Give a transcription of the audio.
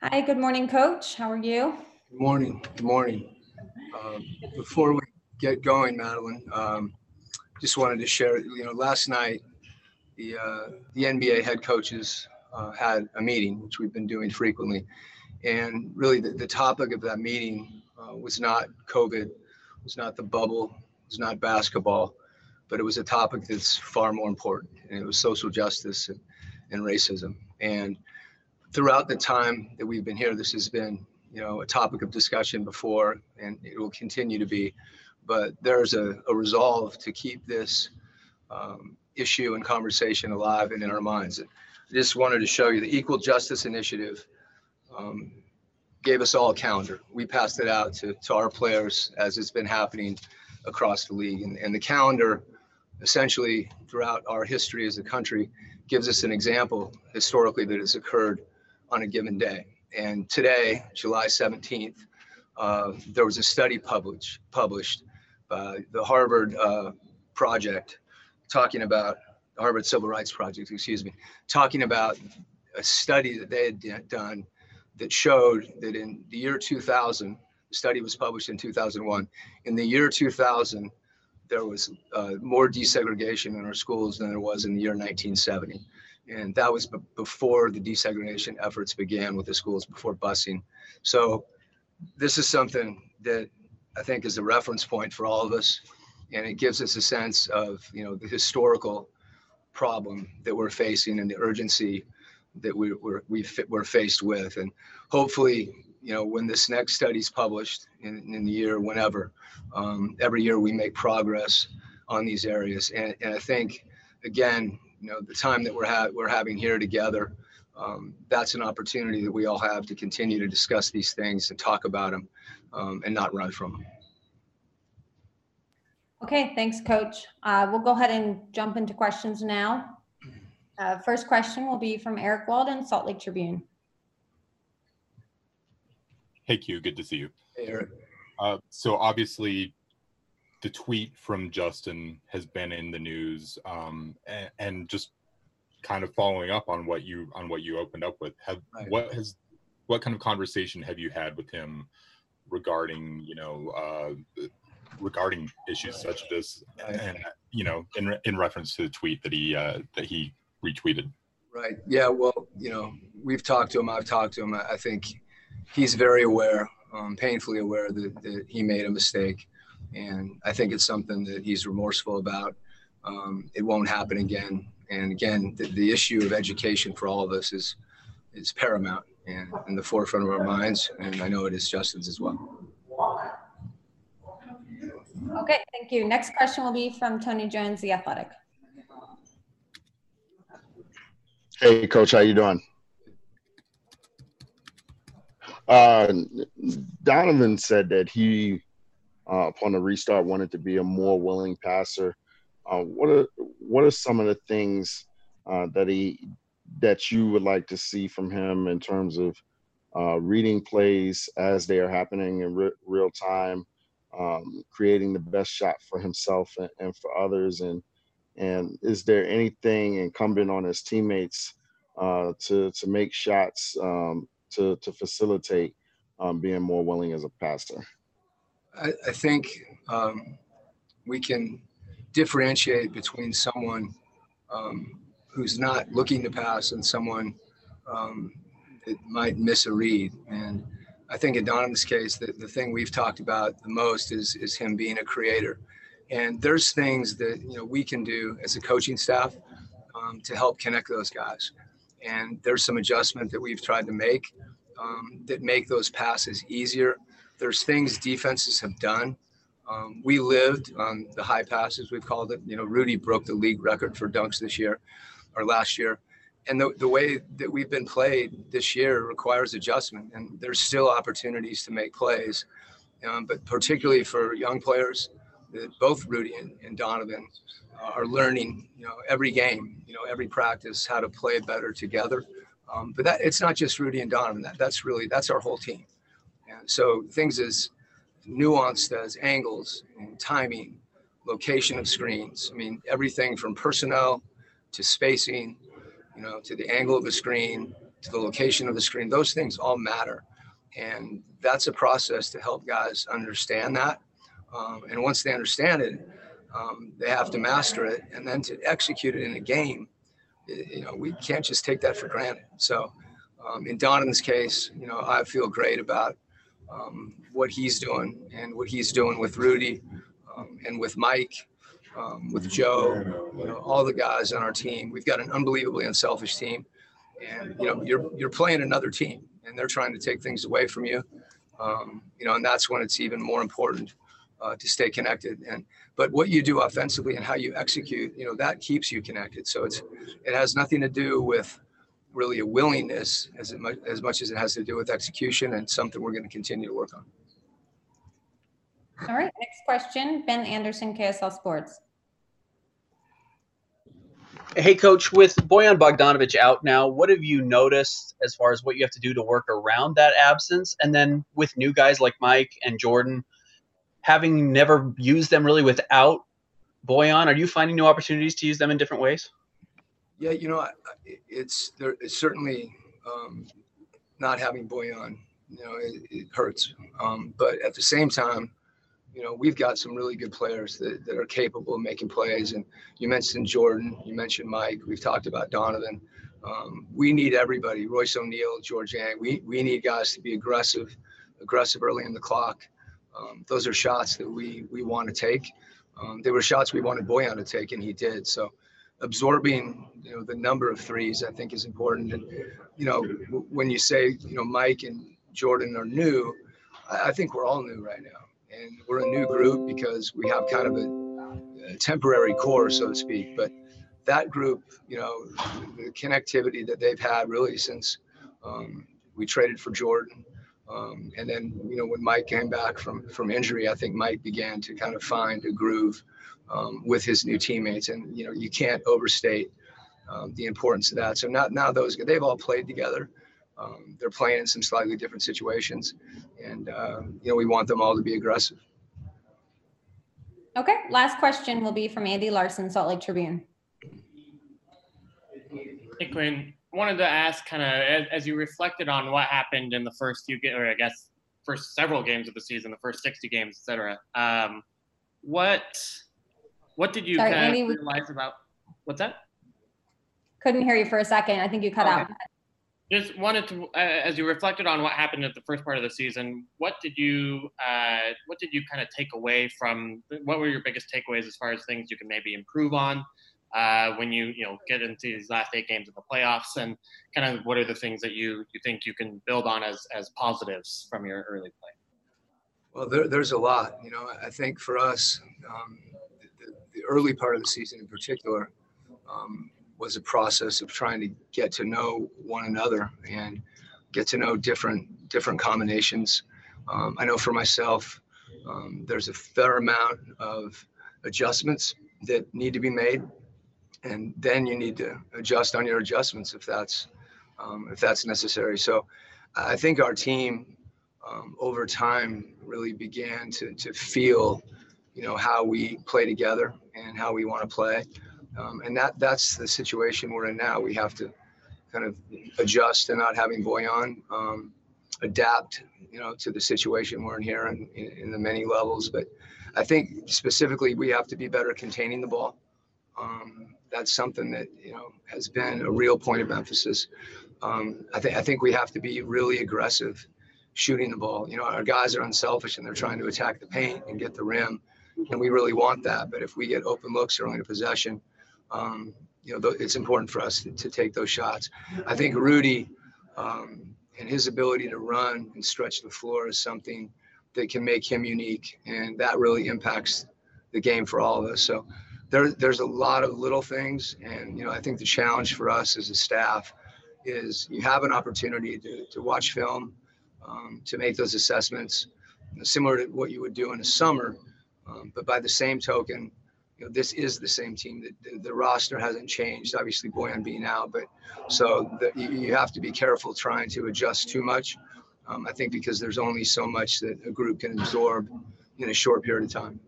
Hi, good morning, Coach. How are you? Good morning. Good morning. Um, before we get going, Madeline, um, just wanted to share. You know, last night the uh, the NBA head coaches uh, had a meeting, which we've been doing frequently, and really the, the topic of that meeting uh, was not COVID, was not the bubble, was not basketball, but it was a topic that's far more important, and it was social justice and, and racism. And throughout the time that we've been here, this has been, you know, a topic of discussion before, and it will continue to be. But there's a, a resolve to keep this um, issue and conversation alive and in our minds. I just wanted to show you the Equal Justice Initiative um, gave us all a calendar. We passed it out to, to our players as it's been happening across the league. And, and the calendar, essentially, throughout our history as a country, gives us an example historically that has occurred on a given day. And today, July 17th, uh, there was a study published published by the Harvard uh, Project talking about the Harvard Civil Rights Project, excuse me, talking about a study that they had done that showed that in the year 2000, the study was published in 2001. In the year 2000, there was uh, more desegregation in our schools than there was in the year 1970 and that was b- before the desegregation efforts began with the schools before busing. So this is something that I think is a reference point for all of us, and it gives us a sense of you know the historical problem that we're facing and the urgency that we, we're we we're faced with, and hopefully you know when this next study is published in, in the year whenever, um, every year we make progress on these areas, and, and I think again you know the time that we're ha- we're having here together um, that's an opportunity that we all have to continue to discuss these things and talk about them um, and not run from them Okay, thanks, Coach. Uh, we'll go ahead and jump into questions now. Uh, first question will be from Eric Walden, Salt Lake Tribune. Hey Q, good to see you. hey, Eric. Uh, so obviously, the tweet from Justin has been in the news, um, and, and, just kind of following up on what you on what you opened up with. Have right. what has what kind of conversation have you had with him regarding you know uh, regarding issues such as this, and you know in in reference to the tweet that he uh, that he retweeted. Right. Yeah. Well, you know, we've talked to him. I've talked to him. I think he's very aware, um, painfully aware that, that he made a mistake and I think it's something that he's remorseful about. Um, it won't happen again. And again, the, the, issue of education for all of us is is paramount and in the forefront of our minds. And I know it is Justin's as well. Okay, thank you. Next question will be from Tony Jones, The Athletic. Hey, Coach, how you doing? Uh, Donovan said that he uh, upon the restart wanted to be a more willing passer. Uh, what are what are some of the things uh, that he that you would like to see from him in terms of uh, reading plays as they are happening in re- real time, um, creating the best shot for himself and, and, for others, and and is there anything incumbent on his teammates uh, to to make shots um, to to facilitate um, being more willing as a passer? I, I think um, we can differentiate between someone um, who's not looking to pass and someone um, that might miss a read. And I think in Donovan's case, the, the thing we've talked about the most is, is him being a creator. And there's things that you know we can do as a coaching staff um, to help connect those guys. And there's some adjustment that we've tried to make um, that make those passes easier there's things defenses have done. Um, we lived on the high passes, we've called it. You know, Rudy broke the league record for dunks this year or last year. And the, the way that we've been played this year requires adjustment. And there's still opportunities to make plays. Um, but particularly for young players, that both Rudy and, and Donovan uh, are learning, you know, every game, you know, every practice, how to play better together. Um, but that it's not just Rudy and Donovan. That that's really that's our whole team. So things as nuanced as angles and timing, location of screens. I mean, everything from personnel to spacing, you know, to the angle of the screen, to the location of the screen. Those things all matter. And that's a process to help guys understand that. Um, and once they understand it, um, they have to master it. And then to execute it in a game, you know, we can't just take that for granted. So um, in Donovan's case, you know, I feel great about um, what he's doing and what he's doing with Rudy um, and with Mike, um, with Joe, you know, all the guys on our team. We've got an unbelievably unselfish team, and you know, you're you're playing another team, and they're trying to take things away from you. Um, you know, and that's when it's even more important uh, to stay connected. And but what you do offensively and how you execute, you know, that keeps you connected. So it's it has nothing to do with really a willingness as it much, as much as it has to do with execution and something we're going to continue to work on. All right, next question, Ben Anderson, KSL Sports. Hey, coach, with Bojan Bogdanović out now, what have you noticed as far as what you have to do to work around that absence? And then with new guys like Mike and Jordan, having never used them really without Bojan, are you finding new opportunities to use them in different ways? Yeah, you know, it's there. It's certainly um, not having Bojan. You know, it, it hurts. Um, but at the same time, you know, we've got some really good players that, that are capable of making plays. And you mentioned Jordan. You mentioned Mike. We've talked about Donovan. Um, we need everybody. Royce O'Neale, Georges Niang. We we need guys to be aggressive, aggressive early in the clock. Um, those are shots that we we want to take. Um, they were shots we wanted Bojan to take, and he did. So absorbing you know the number of threes i think is important. And you know when you say you know mike and jordan are new i, I think we're all new right now. And we're a new group because we have kind of a, a temporary core so to speak. But that group you know the connectivity that they've had really since um, we traded for jordan um, and then you know when mike came back from from injury i think mike began to kind of find a groove um, with his new teammates. And you know, you can't overstate um, the importance of that. So now, now those they've all played together. Um, they're playing in some slightly different situations, and uh, you know, we want them all to be aggressive. Okay, last question will be from Andy Larsen, Salt Lake Tribune. Hey, Quin. Wanted to ask, kind of, as, as you reflected on what happened in the first few, ga- or I guess first several games of the season, the first sixty games, etc. Um, what what did you Sorry, kind Andy, of realize about what's that? Couldn't hear you for a second. I think you cut Okay. out. Just wanted to, uh, as you reflected on what happened at the first part of the season, what did you, uh, what did you kind of take away from? What were your biggest takeaways as far as things you can maybe improve on uh, when you, you know, get into these last eight games of the playoffs, and kind of what are the things that you you think you can build on as as positives from your early play? Well, there, there's a lot. You know, I think for us, um, the, the early part of the season in particular um, was a process of trying to get to know one another and get to know different different combinations. Um, I know for myself, um, there's a fair amount of adjustments that need to be made, and then you need to adjust on your adjustments if that's um, if that's necessary. So, I think our team um, over time really began to, to feel, you know, how we play together and how we want to play. Um, and that that's the situation we're in now. We have to kind of adjust to not having Bojan, um, adapt, you know, to the situation we're in here and in, in the many levels. But I think specifically we have to be better containing the ball. Um, that's something that you know has been a real point of emphasis. Um, I think I think we have to be really aggressive shooting the ball. You know, our guys are unselfish and they're trying to attack the paint and get the rim, and we really want that. But if we get open looks early in possession, um, you know, it's important for us to, to take those shots. I think Rudy um, and his ability to run and stretch the floor is something that can make him unique, and that really impacts the game for all of us. So. There, there's a lot of little things, and you know I think the challenge for us as a staff is you have an opportunity to, to watch film, um, to make those assessments, similar to what you would do in a summer. Um, but by the same token, you know, this is the same team. The, the, the roster hasn't changed. Obviously, Bojan being out, but so the, you, you have to be careful trying to adjust too much. Um, I think because there's only so much that a group can absorb in a short period of time.